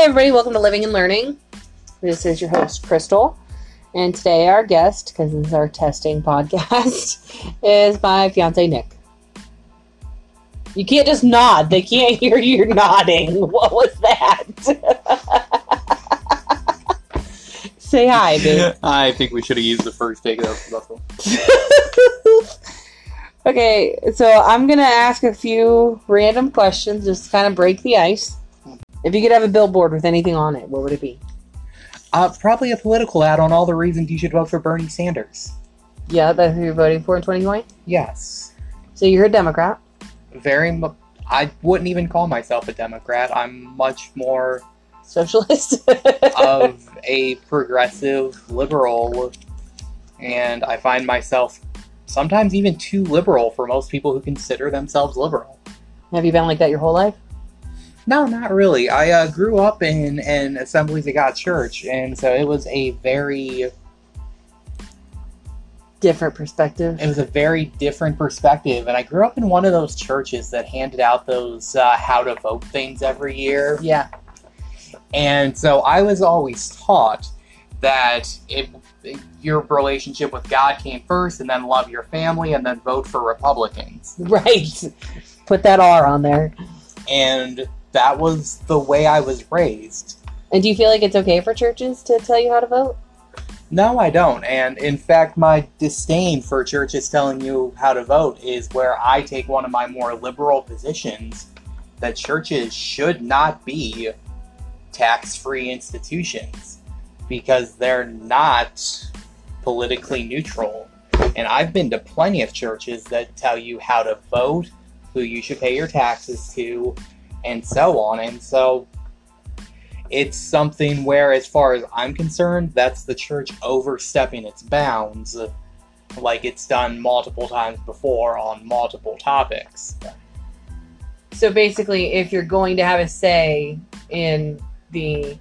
Hey, everybody, welcome to Living and Learning. This is your host, Crystal. And today, our guest, because this is our testing podcast, is my fiance, Nick. You can't just nod. They can't hear you nodding. What was that? Say hi, babe. I think we should have used the first take of that. okay, so I'm going to ask a few random questions just to kind of break the ice. If you could have a billboard with anything on it, what would it be? Uh, probably a political ad on all the reasons you should vote for Bernie Sanders. Yeah, that's who you're voting for in 2020? Yes. So you're a Democrat. Very mu- I wouldn't even call myself a Democrat. I'm much more Socialist. of a progressive liberal, and I find myself sometimes even too liberal for most people who consider themselves liberal. have you been like that your whole life? No, not really. I uh, grew up in an Assemblies of God church, and so it was a very Different perspective. it was a very different perspective. And I grew up in one of those churches that handed out those uh, how to vote things every year. Yeah. And so I was always taught that it, your relationship with God came first, and then love your family, and then vote for Republicans. Right. Put that R on there. And that was the way I was raised. And do you feel like it's okay for churches to tell you how to vote? No, I don't. And in fact, my disdain for churches telling you how to vote is where I take one of my more liberal positions that churches should not be tax free institutions because they're not politically neutral. And I've been to plenty of churches that tell you how to vote, who you should pay your taxes to, and so on. And so it's something where, as far as I'm concerned, that's the church overstepping its bounds, like it's done multiple times before on multiple topics. So basically, if you're going to have a say in the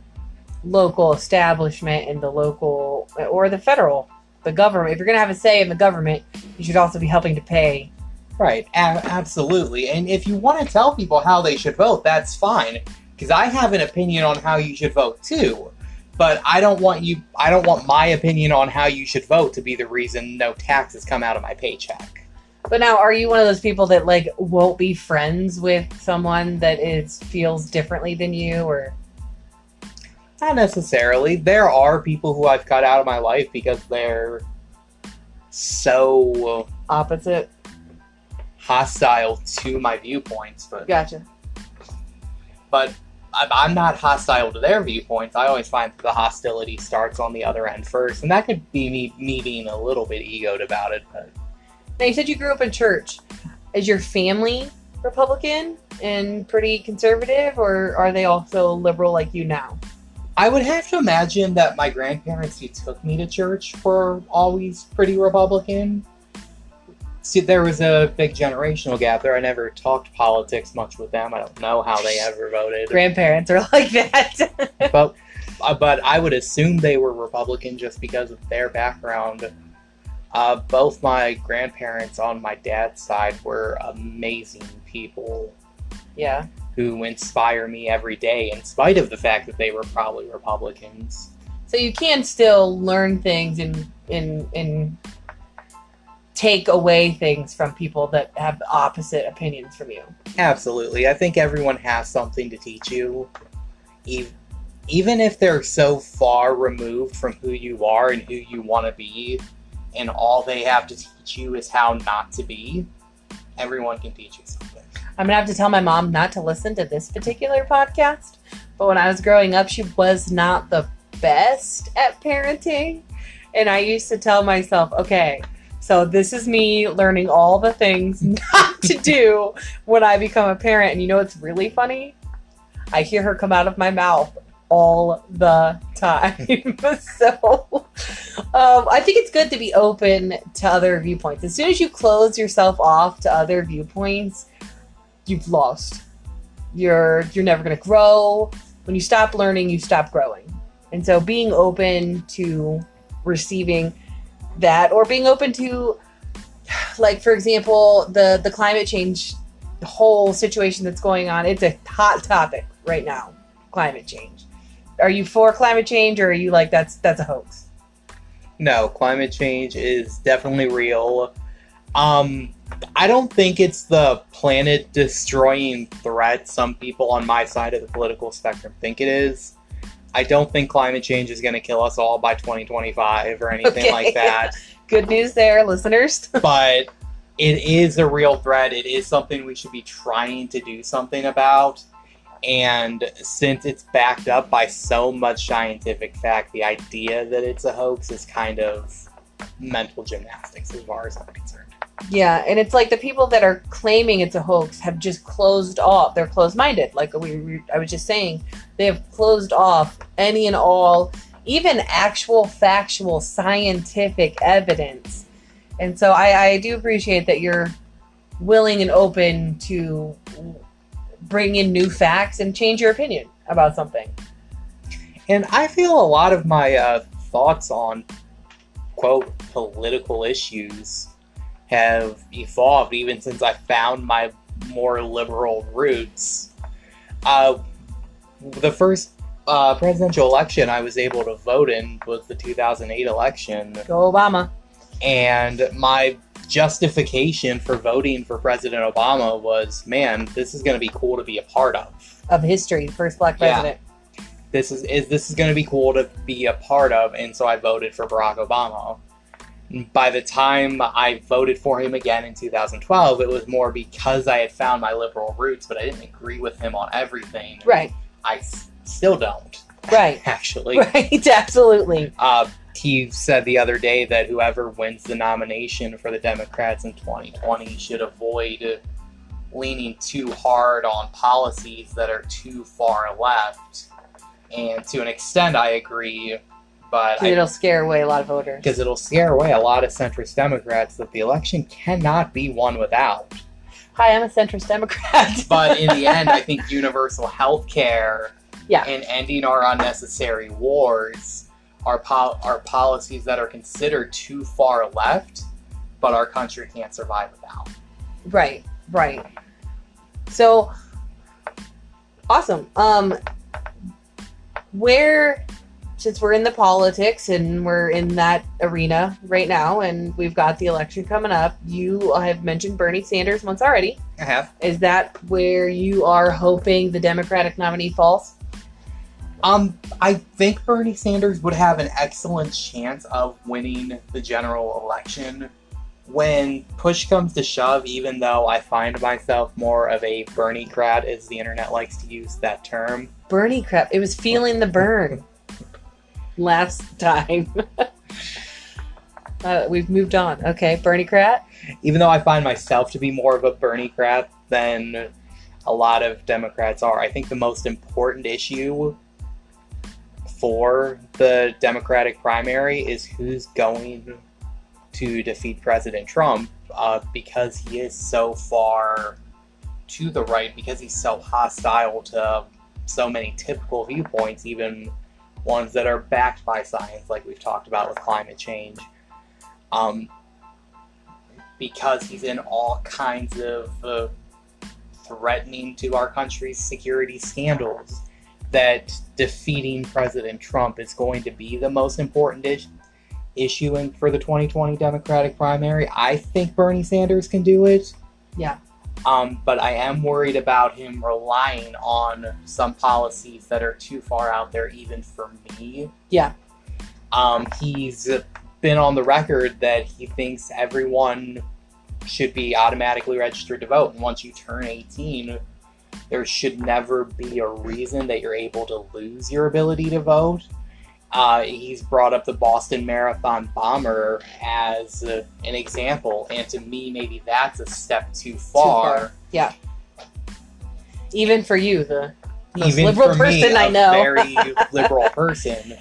local establishment and the local or the federal, the government, if you're going to have a say in the government, you should also be helping to pay. Right, a- absolutely. And if you want to tell people how they should vote, that's fine. Because I have an opinion on how you should vote too. But I don't want you. I don't want my opinion on how you should vote to be the reason no taxes come out of my paycheck. But now, are you one of those people that like won't be friends with someone that is feels differently than you, or Not necessarily. There are people who I've cut out of my life because they're so opposite? Hostile to my viewpoints. But Gotcha. but I- I'm not hostile to their viewpoints. I always find the hostility starts on the other end first, and that could be me, me being a little bit egoed about it. But Now you said you grew up in church. Is your family Republican and pretty conservative, or are they also liberal like you now? I would have to imagine that my grandparents who took me to church were always pretty Republican. See, there was a big generational gap there. I never talked politics much with them. I don't know how they ever voted. Grandparents are like that. but uh, but I would assume they were Republican just because of their background. Uh, both my grandparents on my dad's side were amazing people yeah. who inspire me every day, in spite of the fact that they were probably Republicans. So you can still learn things and and and take away things from people that have opposite opinions from you. Absolutely, I think everyone has something to teach you, even if they're so far removed from who you are and who you want to be, and all they have to teach you is how not to be. Everyone can teach you something. I'm gonna have to tell my mom not to listen to this particular podcast. But when I was growing up, she was not the best at parenting. And I used to tell myself, okay, so this is me learning all the things not to do when I become a parent. And you know what's really funny? I hear her come out of my mouth all the time. so um, I think it's good to be open to other viewpoints. As soon as you close yourself off to other viewpoints, you've lost. You're you're never going to grow. When you stop learning, you stop growing. And so being open to receiving that or being open to like for example, the the climate change whole situation that's going on, it's a hot topic right now. Climate change. are you for climate change or are you like that's that's a hoax? No, climate change is definitely real. Um, I don't think it's the planet destroying threat some people on my side of the political spectrum think it is. I don't think climate change is going to kill us all by 2025 or anything Okay. like that. Good news there, listeners. but it is a real threat. It is something we should be trying to do something about. And since it's backed up by so much scientific fact, the idea that it's a hoax is kind of mental gymnastics as far as I'm concerned. Yeah, and it's like the people that are claiming it's a hoax have just closed off. They're closed-minded. Like we, we I was just saying, they have closed off any and all, even actual factual scientific evidence. And so I, I do appreciate that you're willing and open to bring in new facts and change your opinion about something. And I feel a lot of my uh, thoughts on, quote, political issues have evolved even since I found my more liberal roots. Uh, the first uh, presidential election I was able to vote in was the 2008 election, Go Obama. and my justification for voting for President Obama was, man, this is going to be cool to be a part of Of history, first black Yeah. president. this is, is this is going to be cool to be a part of and so i voted for barack obama by the time i voted for him again in 2012 it was more because i had found my liberal roots but i didn't agree with him on everything Right, i still don't right, actually right, absolutely. uh, he said the other day that whoever wins the nomination for the democrats in 2020 should avoid leaning too hard on policies that are too far left and to an extent i agree but I It'll scare away a lot of voters. because it'll scare away a lot of centrist Democrats that the election cannot be won without. Hi, I'm a centrist Democrat. But in the end, I think universal health care Yeah. and ending our unnecessary wars are, pol- are policies that are considered too far left, but our country can't survive without. right, right. So awesome. Um, where, since we're in the politics and we're in that arena right now, and we've got the election coming up, you have mentioned Bernie Sanders once already. I have. Is that where you are hoping the Democratic nominee falls? Um, I think Bernie Sanders would have an excellent chance of winning the general election. When push comes to shove, even though I find myself more of a Bernie crowd, as the internet likes to use that term, Bernie crap. It was feeling the burn last time. uh, we've moved on. Okay, Bernie Krat. even though I find myself to be more of a Bernie crowd than a lot of Democrats are, I think the most important issue for the Democratic primary is who's going to defeat President Trump uh, because he is so far to the right, because he's so hostile to so many typical viewpoints, even ones that are backed by science, like we've talked about with climate change. Um, because he's in all kinds of uh, threatening to our country's security scandals, that defeating President Trump is going to be the most important is- issue in, for the 2020 Democratic primary. I think Bernie Sanders can do it. Yeah. Um, but I am worried about him relying on some policies that are too far out there, even for me. Yeah. Um, he's been on the record that he thinks everyone should be automatically registered to vote. And once you turn 18, there should never be a reason that you're able to lose your ability to vote. Uh, he's brought up the Boston Marathon bomber as uh, an example, and to me, maybe that's a step too far. far. Even for you, the most Even liberal for me, person I a know. very liberal person,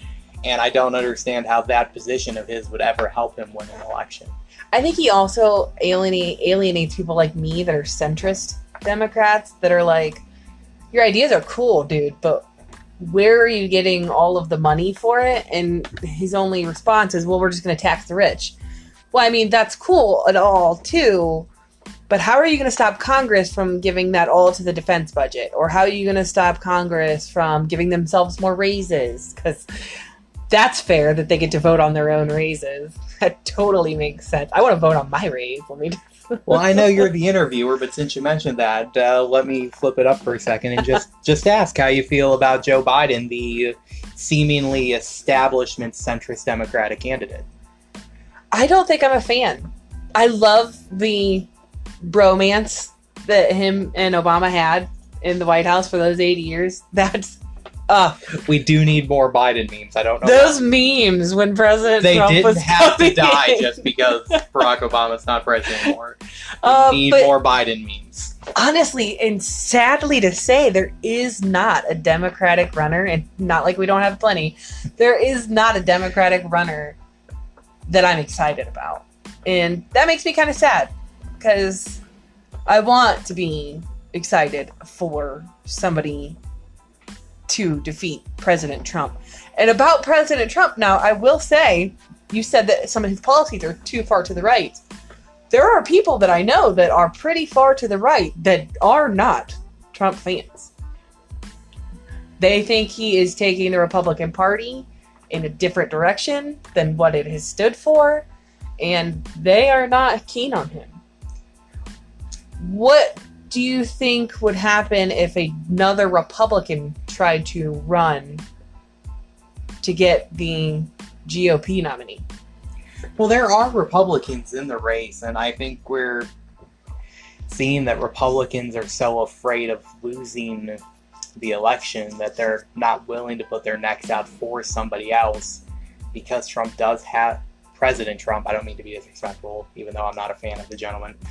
and I don't understand how that position of his would ever help him win an election. I think he also alienate, alienates people like me that are centrist Democrats that are like, your ideas are cool, dude, but where are you getting all of the money for it? And his only response is, well, we're just going to tax the rich. Well, I mean, that's cool at all, too. But how are you going to stop Congress from giving that all to the defense budget? Or how are you going to stop Congress from giving themselves more raises? Because that's fair that they get to vote on their own raises. That totally makes sense. I want to vote on my raise. Let me. Well, I know you're the interviewer, but since you mentioned that, uh, let me flip it up for a second and just just ask how you feel about Joe Biden, the seemingly establishment centrist Democratic candidate. I don't think I'm a fan. I love the bromance that him and Obama had in the White House for those eight years. That's uh We do need more Biden memes. I don't know. those memes when President they Trump didn't was have to die just because Barack Obama's not president anymore. We Uh, need more Biden memes. honestly, and sadly to say, there is not a Democratic runner, and not like we don't have plenty. There is not a Democratic runner that I'm excited about, and that makes me kind of sad because I want to be excited for somebody to defeat President Trump. And about President Trump, now I will say, you said that some of his policies are too far to the right there are people that I know that are pretty far to the right that are not Trump fans. They think he is taking the Republican Party in a different direction than what it has stood for, and they are not keen on him. What do you think would happen if another Republican tried to run to get the GOP nominee? Well, there are Republicans in the race, and I think we're seeing that Republicans are so afraid of losing the election that they're not willing to put their necks out for somebody else because Trump does have President Trump. I don't mean to be disrespectful, even though I'm not a fan of the gentleman.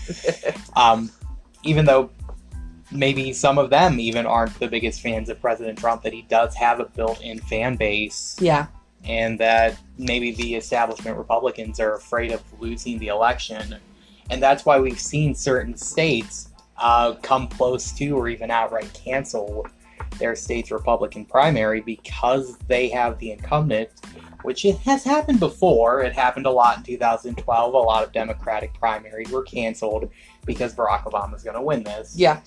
Um, even though maybe some of them even aren't the biggest fans of President Trump, that he does have a built-in fan base Yeah. and that maybe the establishment Republicans are afraid of losing the election. And that's why we've seen certain states uh, come close to or even outright cancel their state's Republican primary because they have the incumbent, which it has happened before. It happened a lot in 2012. A lot of Democratic primaries were canceled because Barack Obama is going to win this. Yeah.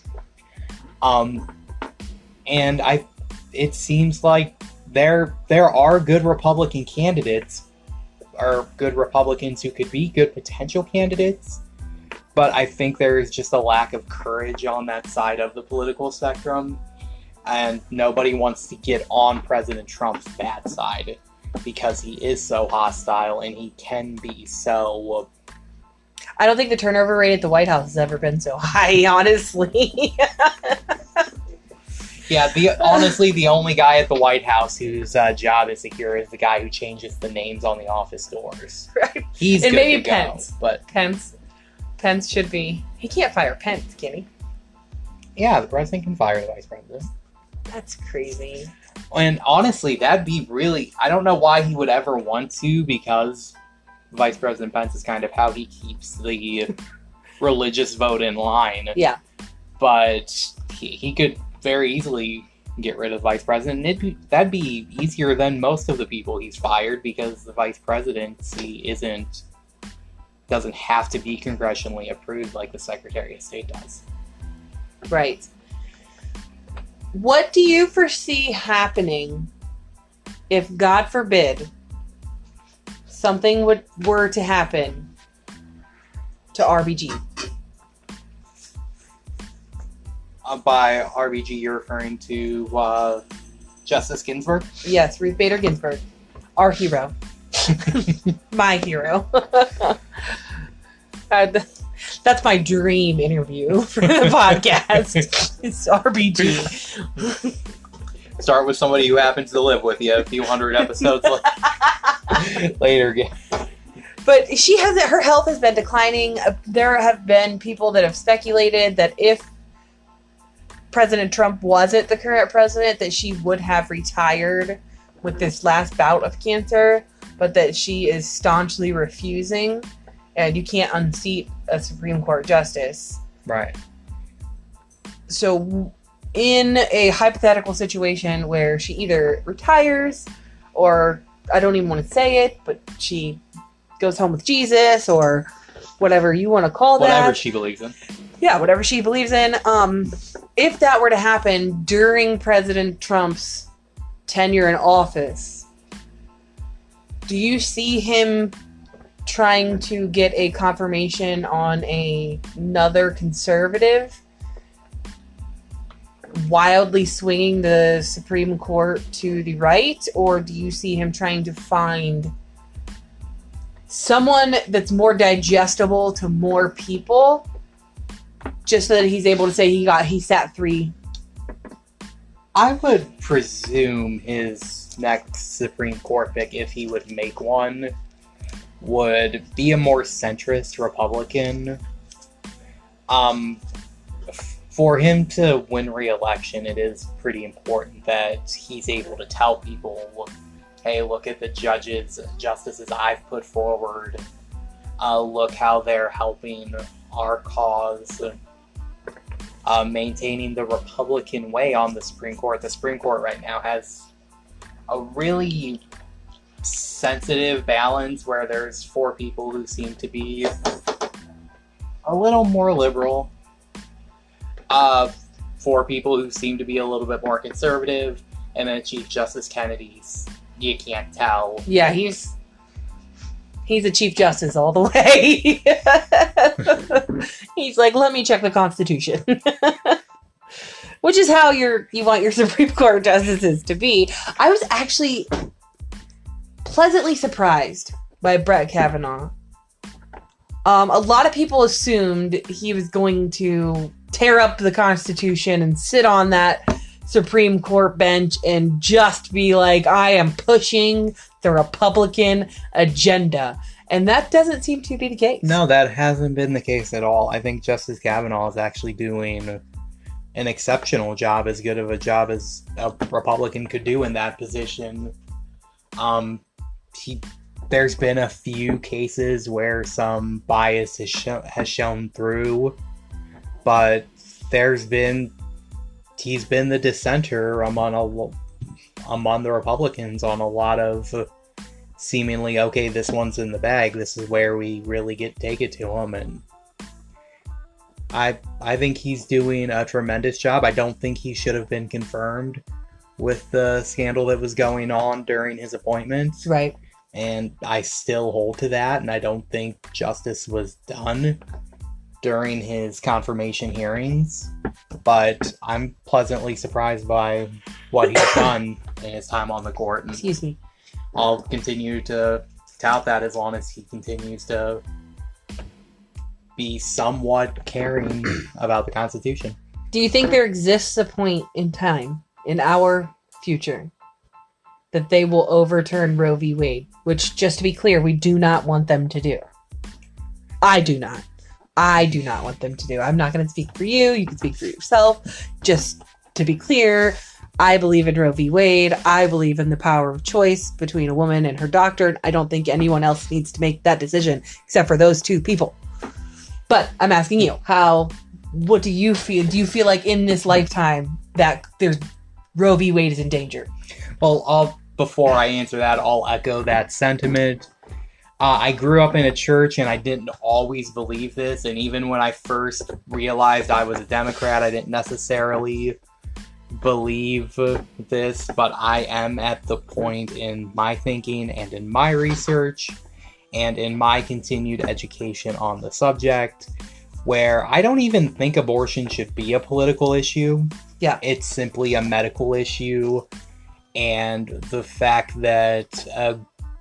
Um, and I, it seems like there there are good Republican candidates, or good Republicans who could be good potential candidates, but I think there is just a lack of courage on that side of the political spectrum, and nobody wants to get on President Trump's bad side because he is so hostile and he can be so I don't think the turnover rate at the White House has ever been so high, honestly. Yeah, the honestly, the only guy at the White House whose uh, job is secure is the guy who changes the names on the office doors. Right. He's And maybe to go, Pence. but Pence Pence should be he can't fire Pence, can he? yeah, the president can fire the vice president. That's crazy. And honestly, that'd be really. I don't know why he would ever want to because Vice President Pence is kind of how he keeps the religious vote in line. Yeah. But he, he could very easily get rid of vice president. And it'd be, that'd be easier than most of the people he's fired because the vice presidency isn't doesn't have to be congressionally approved like the Secretary of State does. Right. What do you foresee happening if God forbid something would were to happen to RBG? Uh, by RBG, you're referring to uh, Justice Ginsburg. Yes, Ruth Bader Ginsburg, our hero, my hero. Uh, that's my dream interview for the podcast. It's RBG. Start with somebody who happens to live with you a few hundred episodes later. But she hasn't. Her health has been declining. Uh, There have been people that have speculated that if President Trump wasn't the current president, that she would have retired with this last bout of cancer, but that she is staunchly refusing, and you can't unseat a Supreme Court justice. Right. So, in a hypothetical situation where she either retires, or I don't even want to say it, but she goes home with Jesus, or whatever you want to call Whatever that. Whatever she believes in. yeah, whatever she believes in. Um, if that were to happen during President Trump's tenure in office, do you see him trying to get a confirmation on a, another conservative? Wildly swinging the Supreme Court to the right, or do you see him trying to find someone that's more digestible to more people just so that he's able to say he got he sat three I would presume his next Supreme Court pick, if he would make one, would be a more centrist Republican. Um, for him to win re-election, it is pretty important that he's able to tell people, "Hey, look at the judges, justices I've put forward. Uh, look how they're helping our cause." uh, maintaining the Republican way on the Supreme Court. The Supreme Court right now has a really sensitive balance where there's four people who seem to be a little more liberal, uh, four people who seem to be a little bit more conservative, and then Chief Justice Kennedy's. You can't tell. yeah he's he's a chief justice all the way he's like let me check the constitution which is how your you want your supreme court justices to be i was actually pleasantly surprised by brett kavanaugh um, a lot of people assumed he was going to tear up the constitution and sit on that supreme court bench and just be like i am pushing the republican agenda and that doesn't seem to be the case No, that hasn't been the case at all. I think Justice Kavanaugh is actually doing an exceptional job, as good of a job as a Republican could do in that position. Um, he, there's been a few cases where some bias has, sho- has shown through, but there's been he's been the dissenter among a among the Republicans on a lot of seemingly okay this one's in the bag this is where we really get take it to him and i i think he's doing a tremendous job. I don't think he should have been confirmed with the scandal that was going on during his appointment. Right. And i still hold to that and i don't think justice was done during his confirmation hearings. But i'm pleasantly surprised by what he's done in his time on the court. And excuse me. I'll continue to tout that as long as he continues to be somewhat caring about the Constitution. Do you think there exists a point in time in our future that they will overturn Roe v. Wade? Which, just to be clear, we do not want them to do. I do not. I do not want them to do. I'm not going to speak for you. You can speak for yourself. Just to be clear, I believe in Roe v. Wade. I believe in the power of choice between a woman and her doctor. I don't think anyone else needs to make that decision except for those two people. But I'm asking you, how what do you feel? Do you feel like in this lifetime that there's Roe v. Wade is in danger? Well, I'll, before I answer that, I'll echo that sentiment. Uh, I grew up in a church and I didn't always believe this. And even when I first realized I was a Democrat, I didn't necessarily believe this. But I am at the point in my thinking and in my research and in my continued education on the subject where I don't even think abortion should be a political issue. Yeah. It's simply a medical issue. And the fact that a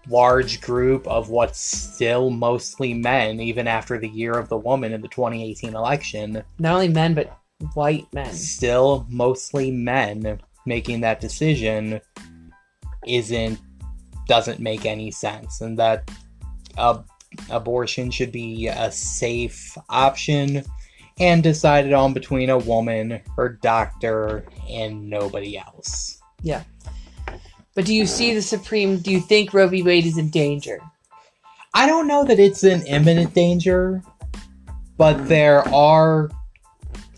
large group of what's still mostly men, even after the year of the woman in the 2018 election, Not only men, but white men. still mostly men making that decision isn't doesn't make any sense and that uh, abortion should be a safe option and decided on between a woman her doctor and nobody else Yeah. But do you see the Supreme? Do you think Roe v. Wade is in danger? i don't know that it's in imminent danger but there are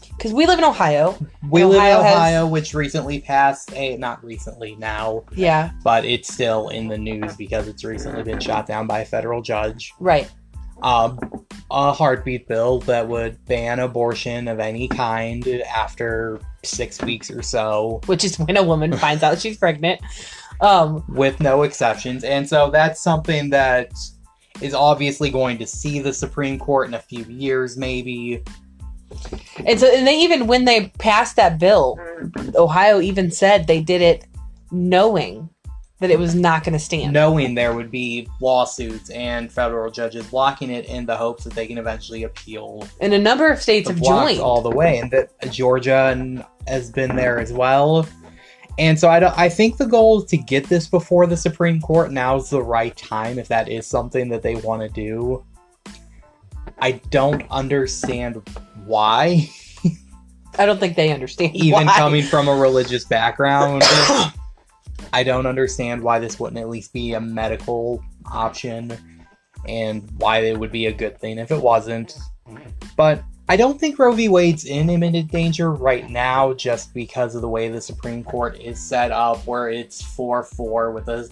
Because we live in Ohio. we live Ohio in has- ohio which recently passed a not recently now Yeah, but it's still in the news because it's recently been shot down by a federal judge right. Um, a heartbeat bill that would ban abortion of any kind after six weeks or so, which is when a woman finds out she's pregnant. Um, with no exceptions. And so that's something that is obviously going to see the Supreme Court in a few years, maybe. and so, and they even when they passed that bill, Ohio even said they did it knowing that it was not going to stand. knowing there would be lawsuits and federal judges blocking it in the hopes that they can eventually appeal And a number of states have joined. all the way, and that Georgia has been there as well. And so I, don't, I think the goal is to get this before the Supreme Court. Now's the right time if that is something that they want to do. I don't understand why, I don't think they understand. even why. coming from a religious background. I don't understand why this wouldn't at least be a medical option and why it would be a good thing if it wasn't. But I don't think Roe v. Wade's in imminent danger right now just because of the way the Supreme Court is set up, where it's 4 4 with a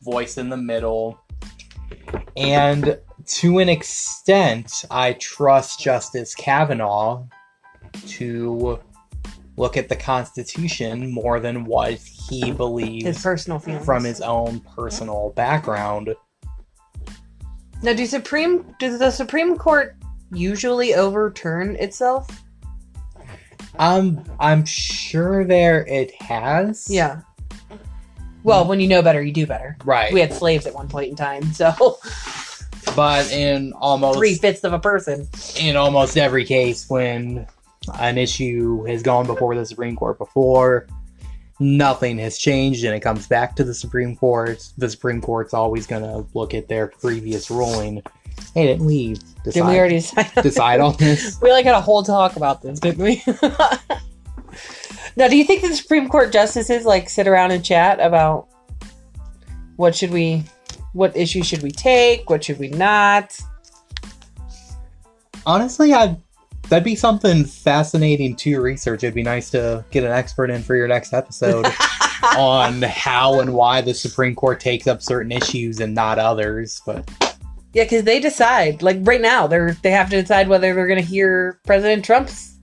voice in the middle. And to an extent, I trust Justice Kavanaugh to look at the Constitution more than what he believes his personal feelings from his own personal background. Now, do Supreme does the Supreme Court usually overturn itself? Um, I'm sure there it has. Yeah. Well, when you know better, you do better. Right. We had slaves at one point in time, so but in almost three fifths of a person. in almost every case when an issue has gone before the Supreme Court before, nothing has changed and it comes back to the Supreme Court. The Supreme Court's always gonna look at their previous ruling. Hey, didn't we decide, Did we already decide? on decide on this? We like had a whole talk about this, didn't we? now, do you think the Supreme Court justices like sit around and chat about what should we, what issues should we take, what should we not? Honestly, I that'd be something fascinating to research. It'd be nice to get an expert in for your next episode on how and why the Supreme Court takes up certain issues and not others. But Yeah, because they decide. Like right now, they're they have to decide whether they're going to hear President Trump's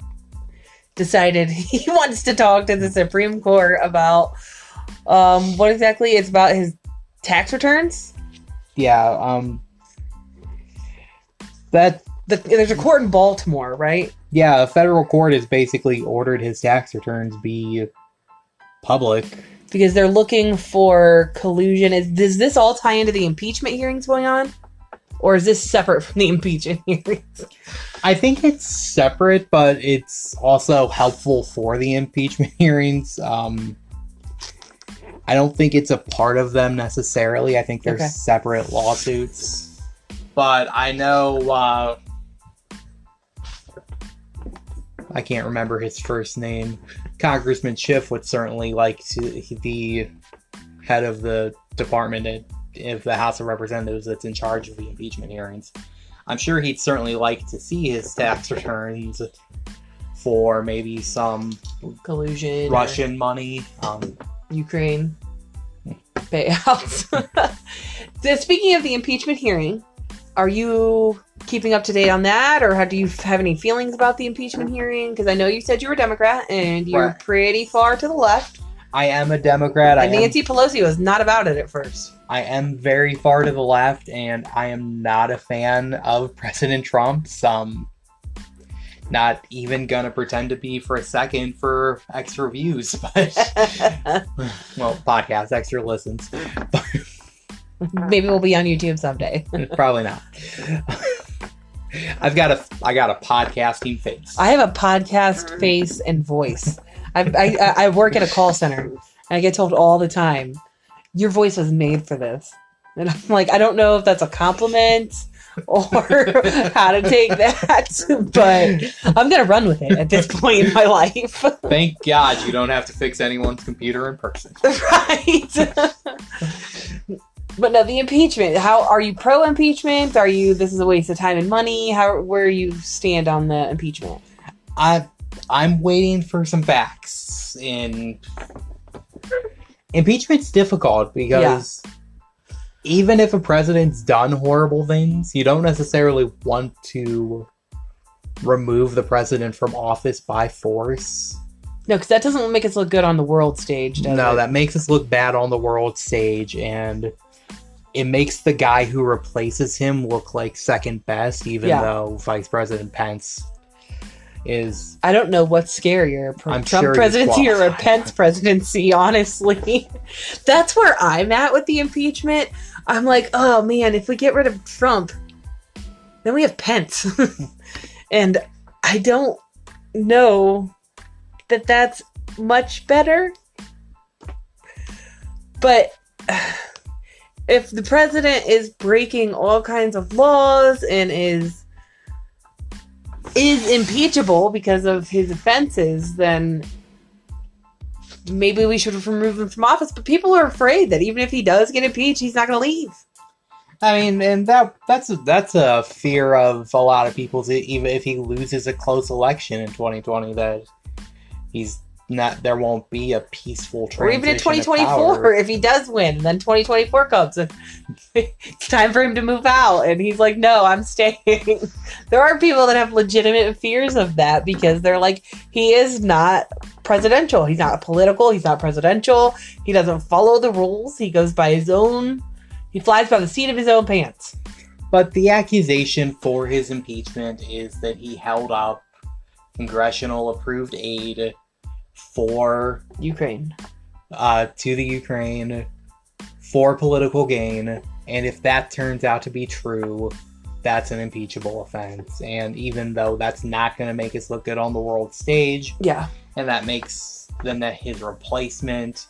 decided he wants to talk to the Supreme Court about um what exactly it's about his tax returns. yeah, um, that The, there's a court in Baltimore, right? yeah, a federal court has basically ordered his tax returns be public. Because they're looking for collusion. Is does this all tie into the impeachment hearings going on, or is this separate from the impeachment hearings? I think it's separate, but it's also helpful for the impeachment hearings. Um, I don't think it's a part of them necessarily. I think they're Okay. separate lawsuits. But I know uh, I can't remember his first name. Congressman Schiff would certainly like to the head of the department at, of the House of Representatives that's in charge of the impeachment hearings. I'm sure he'd certainly like to see his tax returns for maybe some Collusion, Russian money. Um, Ukraine payouts. so speaking of the impeachment hearing, are you keeping up to date on that, or how, do you have any feelings about the impeachment hearing? Because I know you said you were a Democrat and you're Right. pretty far to the left, I am a Democrat. I and am, Nancy Pelosi was not about it at first. I am very far to the left, and I am not a fan of President Trump's. Um, not even gonna pretend to be for a second for extra views, but well, podcast extra listens. Maybe we'll be on YouTube someday. Probably not. I've got a I got a podcasting face. I have a podcast face and voice. I, I, I work at a call center, and I get told all the time, "Your voice was made for this," and I'm like, I don't know if that's a compliment or how to take that, but I'm gonna run with it at this point in my life, Thank God you don't have to fix anyone's computer in person. right? But no, the impeachment. How are you pro impeachment? Are you this is a waste of time and money? How where you stand on the impeachment? I I'm waiting for some facts. In impeachment's difficult because even if a president's done horrible things, you don't necessarily want to remove the president from office by force. No, because that doesn't make us look good on the world stage, does no, it? that makes us look bad on the world stage, and it makes the guy who replaces him look like second best, even Yeah. though Vice President Pence is. I don't know what's scarier, pr- Trump sure presidency or a. Pence presidency. Honestly, that's where I'm at with the impeachment. I'm like, oh man, if we get rid of Trump, then we have Pence, and I don't know that that's much better. But if the president is breaking all kinds of laws and is is impeachable because of his offenses, then maybe we should remove him from office. But people are afraid that even if he does get impeached, he's not going to leave. I mean, and that that's a, that's a fear of a lot of people's. e- Even if he loses a close election in 2020, that he's not. There won't be a peaceful transition. Or even in 2024, if he does win, then 2024 comes and it's time for him to move out. And he's like, no, I'm staying. there are people that have legitimate fears of that because they're like, he is not presidential. He's not political. He's not presidential. He doesn't follow the rules. He goes by his own, he flies by the seat of his own pants. But the accusation for his impeachment is that he held up congressional approved aid for Ukraine. uh, to the Ukraine for political gain, and if that turns out to be true, that's an impeachable offense. And even though that's not going to make us look good on the world stage, Yeah. and that makes then that his replacement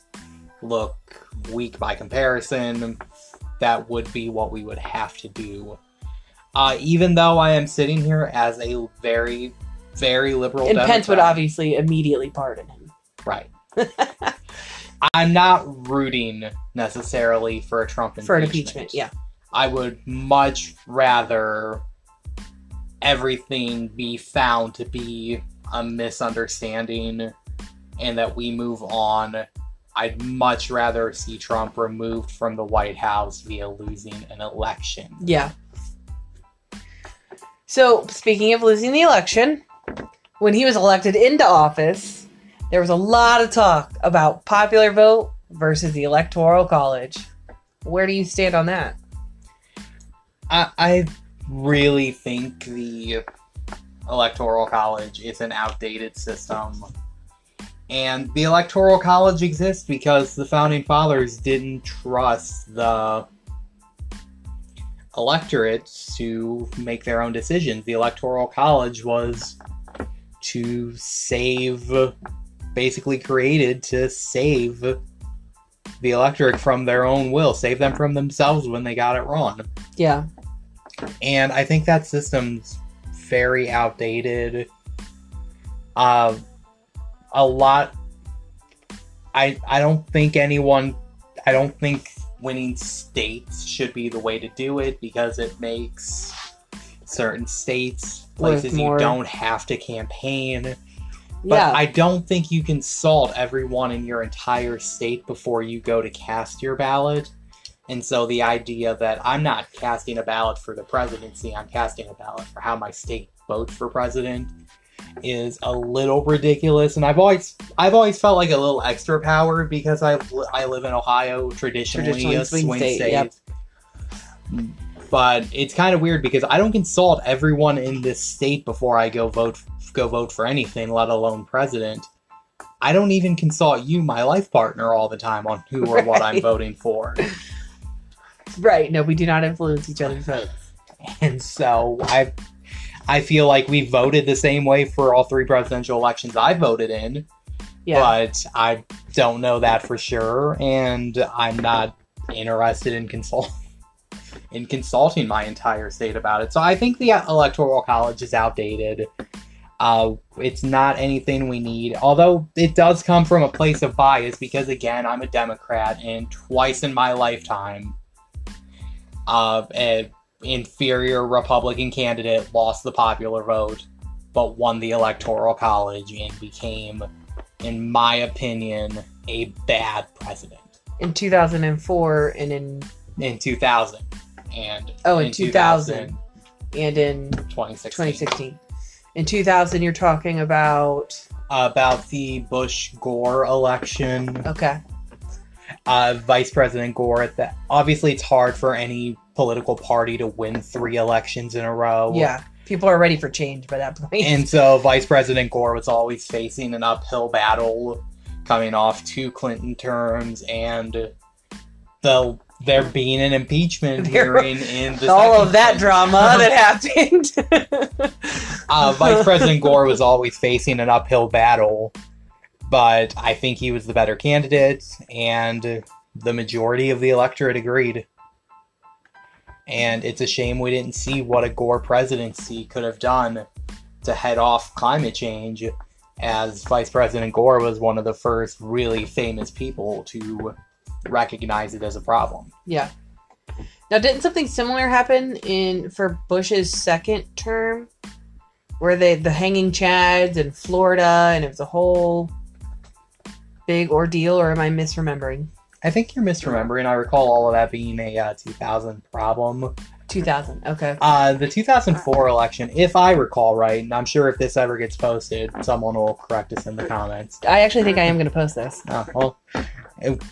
look weak by comparison, that would be what we would have to do. Uh, even though I am sitting here as a very, very liberal, And Pence would obviously immediately pardon him. Right. I'm not rooting necessarily for a Trump impeachment. For an impeachment, yeah. I would much rather everything be found to be a misunderstanding and that we move on. I'd much rather see Trump removed from the White House via losing an election. Yeah. So, speaking of losing the election, when he was elected into office, there was a lot of talk about popular vote versus the electoral college. Where do you stand on that? I, I really think the electoral college is an outdated system. And the electoral college exists because the founding fathers didn't trust the electorate to make their own decisions. The electoral college was to save, basically created to save the electric from their own will, save them from themselves when they got it wrong Yeah. and I think that system's very outdated. Uh, a lot. I I don't think anyone. I don't think winning states should be the way to do it because it makes certain states places you don't have to campaign. But yeah. I don't think you can salt everyone in your entire state before you go to cast your ballot. And so the idea that I'm not casting a ballot for the presidency, I'm casting a ballot for how my state votes for president is a little ridiculous. And I've always I've always felt like a little extra power because I I live in Ohio, traditionally, Traditionally a swing state, state. yep. But it's kind of weird because I don't consult everyone in this state before I go vote go vote for anything, let alone president. I don't even consult you, my life partner, all the time on who or what I'm voting for. right. No, we do not influence each other's votes. And so I I feel like we voted the same way for all three presidential elections I voted in, Yeah. but I don't know that for sure, and I'm not interested in consult in consulting my entire state about it. So I think the electoral college is outdated. Uh, it's not anything we need, although it does come from a place of bias because again, I'm a Democrat, and twice in my lifetime, uh, a inferior Republican candidate lost the popular vote, but won the electoral college and became, in my opinion, a bad president. in 2004 and in in 2000 and Oh, in 2000. and in 2016 2016. In 2000, you're talking about. about the Bush Gore election. Okay. Uh, Vice President Gore. That obviously it's hard for any political party to win three elections in a row. Yeah. People are ready for change by that point. And so Vice President Gore was always facing an uphill battle coming off two Clinton terms and the there being an impeachment There- hearing in the all of that drama that happened. uh, Vice President Gore was always facing an uphill battle, but I think he was the better candidate, and the majority of the electorate agreed. And it's a shame we didn't see what a Gore presidency could have done to head off climate change, as Vice President Gore was one of the first really famous people to recognize it as a problem. Yeah. Now, didn't something similar happen in for Bush's second term, where they the hanging chads in Florida, and it was a whole big ordeal? Or am I misremembering? I think you're misremembering. I recall all of that being a uh, 2000 problem. 2000. Okay. Uh, the 2004 election, if I recall right, and I'm sure if this ever gets posted, someone will correct us in the comments. I actually think I am going to post this. Uh, well,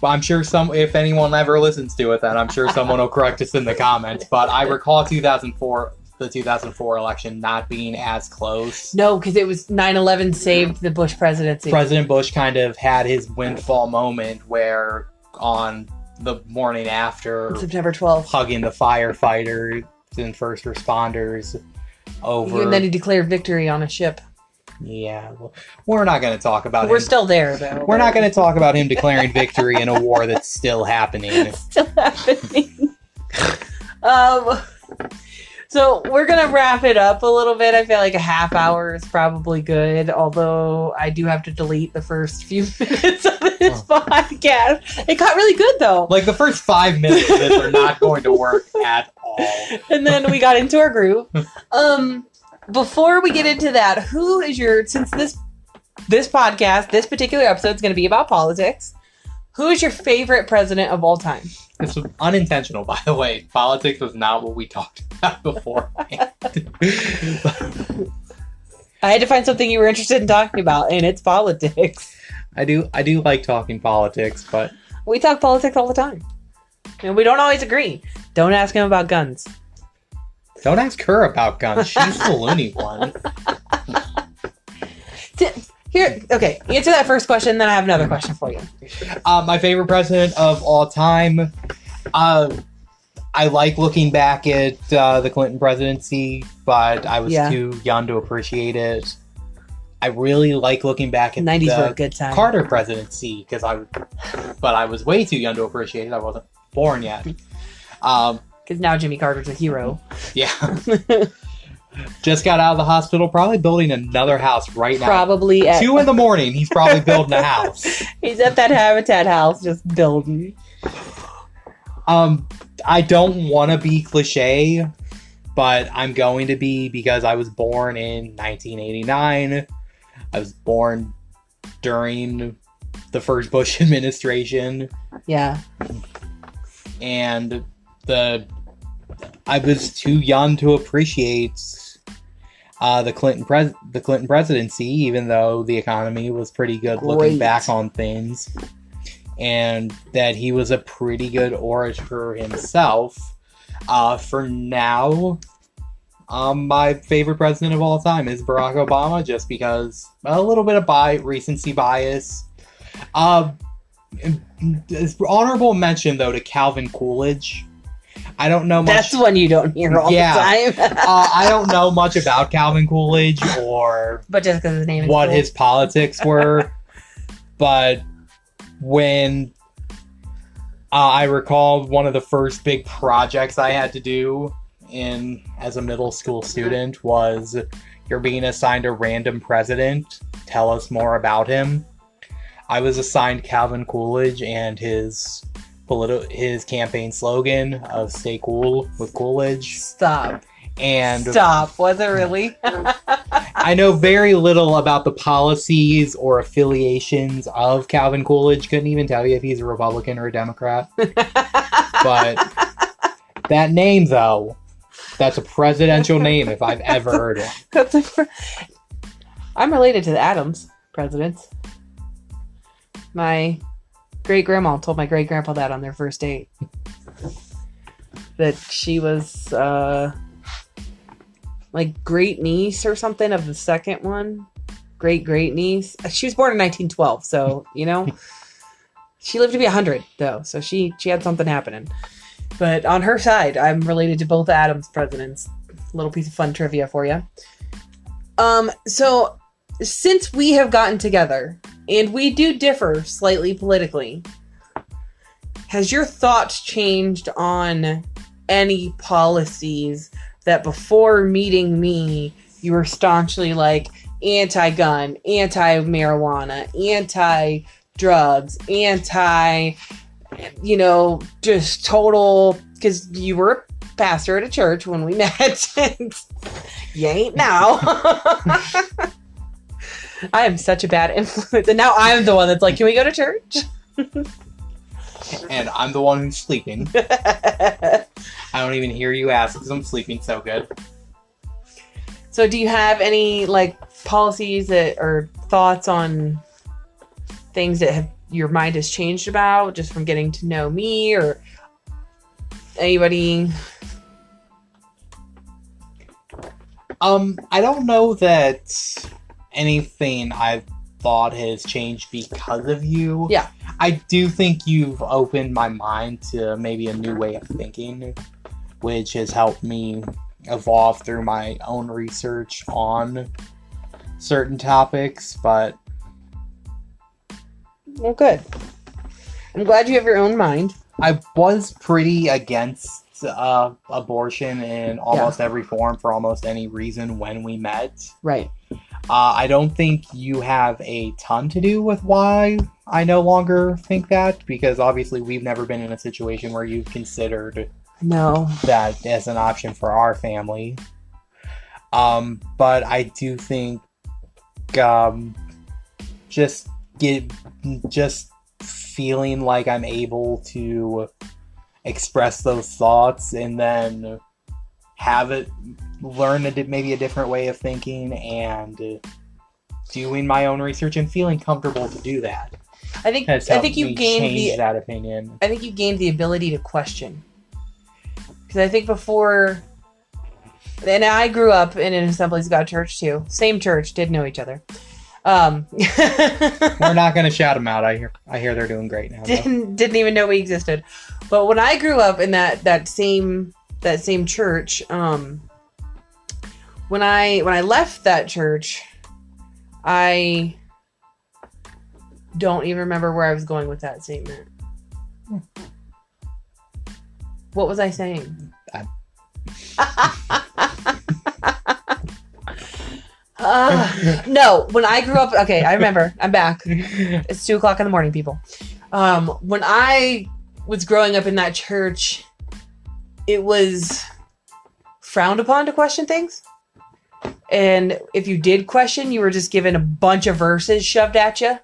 I'm sure some, if anyone ever listens to it, then I'm sure someone will correct us in the comments. But I recall 2004, the 2004 election not being as close. No, because it was 9/11 saved the Bush presidency. President Bush kind of had his windfall moment where on the morning after September 12th. hugging the firefighters and first responders over And then he declared victory on a ship. yeah well, we're not going to talk about We're him. still there, though. we're not going to talk about him declaring victory in a war that's still happening still happening. um, so we're gonna wrap it up a little bit. I feel like a half hour is probably good. Although I do have to delete the first few minutes of this podcast. It got really good though, like the first five minutes of this are not going to work at all and then we got into our groove. Um, before we get into that, who is your since this this podcast, this particular episode is going to be about politics. Who is your favorite president of all time? this was unintentional by the way politics was not what we talked before I had to find something you were interested in talking about, and it's politics. i do i do like talking politics but We talk politics all the time. And we don't always agree. Don't ask him about guns. don't ask her about guns she's the loony one Here, okay, answer that first question, then I have another question for you. Uh, my favorite president of all time. Uh, I like looking back at uh, the Clinton presidency, but I was Yeah. too young to appreciate it. I really like looking back at 90s were a the good time. Carter presidency because I, but I was way too young to appreciate it. I wasn't born yet. Um, Because now Jimmy Carter's a hero. yeah, just got out of the hospital, probably building another house right now. Probably at, Two in the morning, he's probably building a house. he's at that Habitat house just building. Um, I don't want to be cliche, but I'm going to be because I was born in 1989. I was born during the first Bush administration, Yeah. and the I was too young to appreciate uh, the Clinton pres- the Clinton presidency, even though the economy was pretty good looking back on things, and that he was a pretty good orator himself. Uh, for now, um, my favorite president of all time is Barack Obama, just because a little bit of bi- recency bias. Uh, honorable mention though to Calvin Coolidge. I don't know much. That's one you don't hear all Yeah. the time. uh, I don't know much about Calvin Coolidge or but just because his name is what cool. his politics were, but when uh, I recall one of the first big projects I had to do in as a middle school student was you're being assigned a random president. Tell us more about him. I was assigned Calvin Coolidge and his politi- his campaign slogan of "Stay cool with Coolidge," Stop. and Stop. Was it really? I know very little about the policies or affiliations of Calvin Coolidge. Couldn't even tell you if he's a Republican or a Democrat. But that name though. That's a presidential name if I've ever heard one. That's a fr- I'm related to the Adams presidents. My great grandma told my great grandpa that on their first date. That she was uh like great niece or something of the second one. Great great niece. She was born in 1912, so you know. she lived to be 100 though, so she she had something happening. But on her side, I'm related to both Adams presidents. Little piece of fun trivia for you. Um, so since we have gotten together and we do differ slightly politically, has your thoughts changed on any policies that before meeting me you were staunchly like anti-gun, anti-marijuana, anti-drugs, anti you know, just total because you were a pastor at a church when we met. you ain't now. I am such a bad influence. And now I'm the one that's like, can we go to church? And I'm the one who's sleeping. I don't even hear you ask because I'm sleeping so good. so do you have any like policies that or thoughts on things that have your mind has changed about just from getting to know me or anybody Um, I don't know that anything I've thought has changed because of you. Yeah. I do think you've opened my mind to maybe a new way of thinking, which has helped me evolve through my own research on certain topics, but well good i'm glad you have your own mind I was pretty against uh, abortion in almost every form for almost any reason when we met. right Uh, I don't think you have a ton to do with why I no longer think that, because obviously we've never been in a situation where you've considered no that as an option for our family. Um, but I do think um, just get just feeling like I'm able to express those thoughts and then have it learn a maybe a different way of thinking and doing my own research and feeling comfortable to do that i think i think you gained the that opinion. I think you gained the ability to question. Because I think before, and I grew up in an Assemblies of God church too. Same church, did know each other. Um, We're not going to shout them out. I hear I hear they're doing great now. didn't didn't even know we existed. But when I grew up in that that same that same church, um, when I when I left that church, I don't even remember where I was going with that statement. What was I saying? Uh, no, when I grew up, okay, I remember. I'm back. It's two o'clock in the morning, people. Um, when I was growing up in that church, it was frowned upon to question things. And if you did question, you were just given a bunch of verses shoved at you.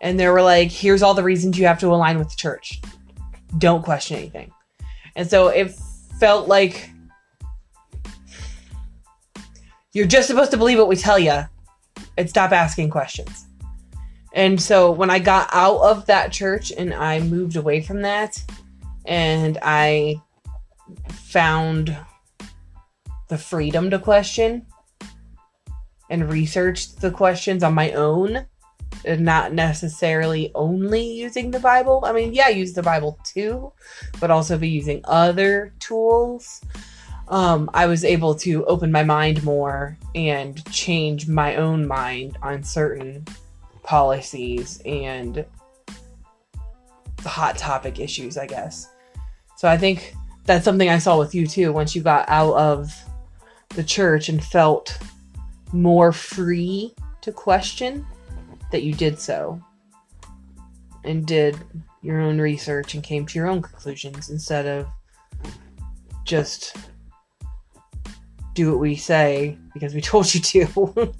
And they were like, here's all the reasons you have to align with the church. Don't question anything. And so it felt like you're just supposed to believe what we tell you and stop asking questions. And so when I got out of that church and I moved away from that and I found the freedom to question and researched the questions on my own and not necessarily only using the Bible. I mean, yeah, use the Bible too, but also be using other tools. Um, I was able to open my mind more and change my own mind on certain policies and the hot topic issues, I guess. So I think that's something I saw with you too once you got out of the church and felt more free to question that you did so and did your own research and came to your own conclusions instead of just do what we say because we told you to.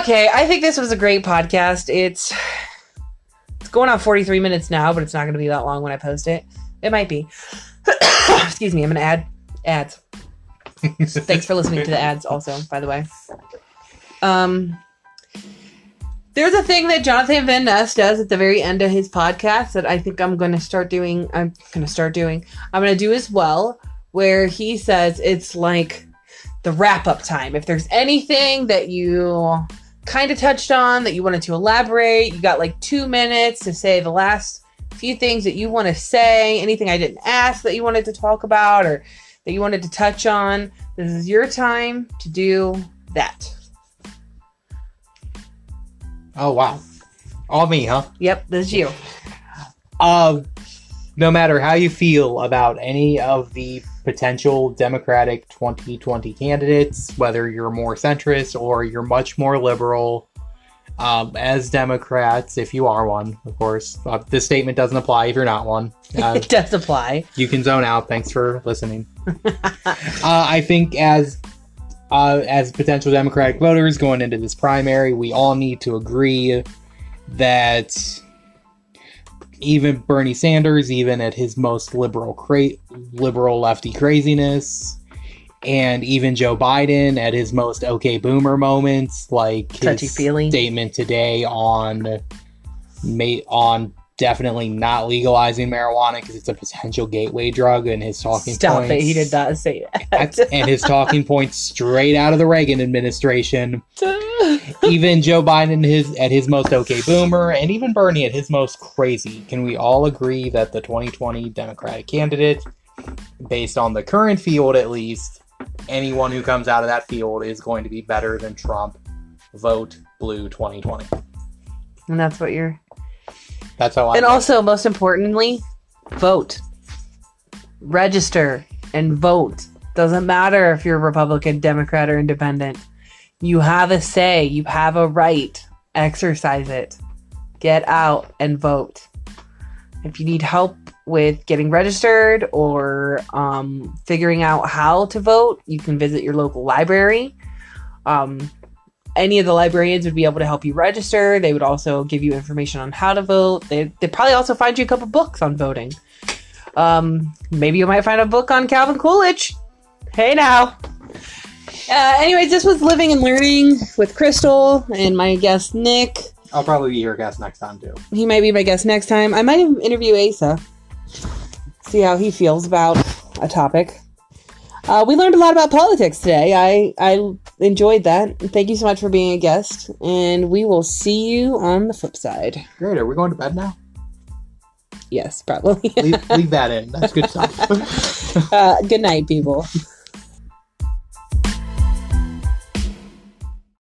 okay, I think this was a great podcast. It's going on 43 minutes now, but it's not going to be that long when I post it. It might be. Excuse me. I'm going to add ads. Thanks for listening to the ads, also, by the way. Um, there's a thing that Jonathan Van Ness does at the very end of his podcast that I think I'm going to start doing. I'm going to start doing. I'm going to do as well, where he says it's like the wrap up time. If there's anything that you kind of touched on that you wanted to elaborate, you got like two minutes to say the last few things that you want to say, anything I didn't ask that you wanted to talk about or that you wanted to touch on. This is your time to do that. Oh wow. All me, huh? Yep, this is you. Um, no matter how you feel about any of the potential Democratic 2020 candidates, whether you're more centrist or you're much more liberal, um, as Democrats, if you are one, of course, uh, this statement doesn't apply if you're not one. Uh, it does apply. you can zone out. Thanks for listening. uh, I think as uh, as potential Democratic voters going into this primary, we all need to agree that even Bernie Sanders, even at his most liberal, cra- liberal lefty craziness, and even Joe Biden at his most okay boomer moments, like Touchy his feely. statement today on on definitely not legalizing marijuana because it's a potential gateway drug, and his talking Stop points, it. He did not say that. and his talking points straight out of the Reagan administration. Even Joe Biden his at his most okay boomer, and even Bernie at his most crazy. Can we all agree that the 2020 Democratic candidate, based on the current field at least, anyone who comes out of that field is going to be better than Trump? Vote blue 2020. and that's what you're. That's how I. And also, most importantly, vote. Register and vote. Doesn't matter if you're Republican, Democrat, or Independent. You have a say. You have a right. Exercise it. Get out and vote. If you need help with getting registered or um, figuring out how to vote, you can visit your local library. Um, any of the librarians would be able to help you register. They would also give you information on how to vote. They they probably also find you a couple books on voting. Um, maybe you might find a book on Calvin Coolidge. Hey now. Uh, anyways, this was living and learning with Crystal and my guest Nick. I'll probably be your guest next time too. He might be my guest next time. I might even interview Asa. See how he feels about a topic. Uh, we learned a lot about politics today. I I enjoyed that. Thank you so much for being a guest, and we will see you on the flip side. Great. Are we going to bed now? Yes, probably. leave, leave that in. That's good stuff. uh, good night, people.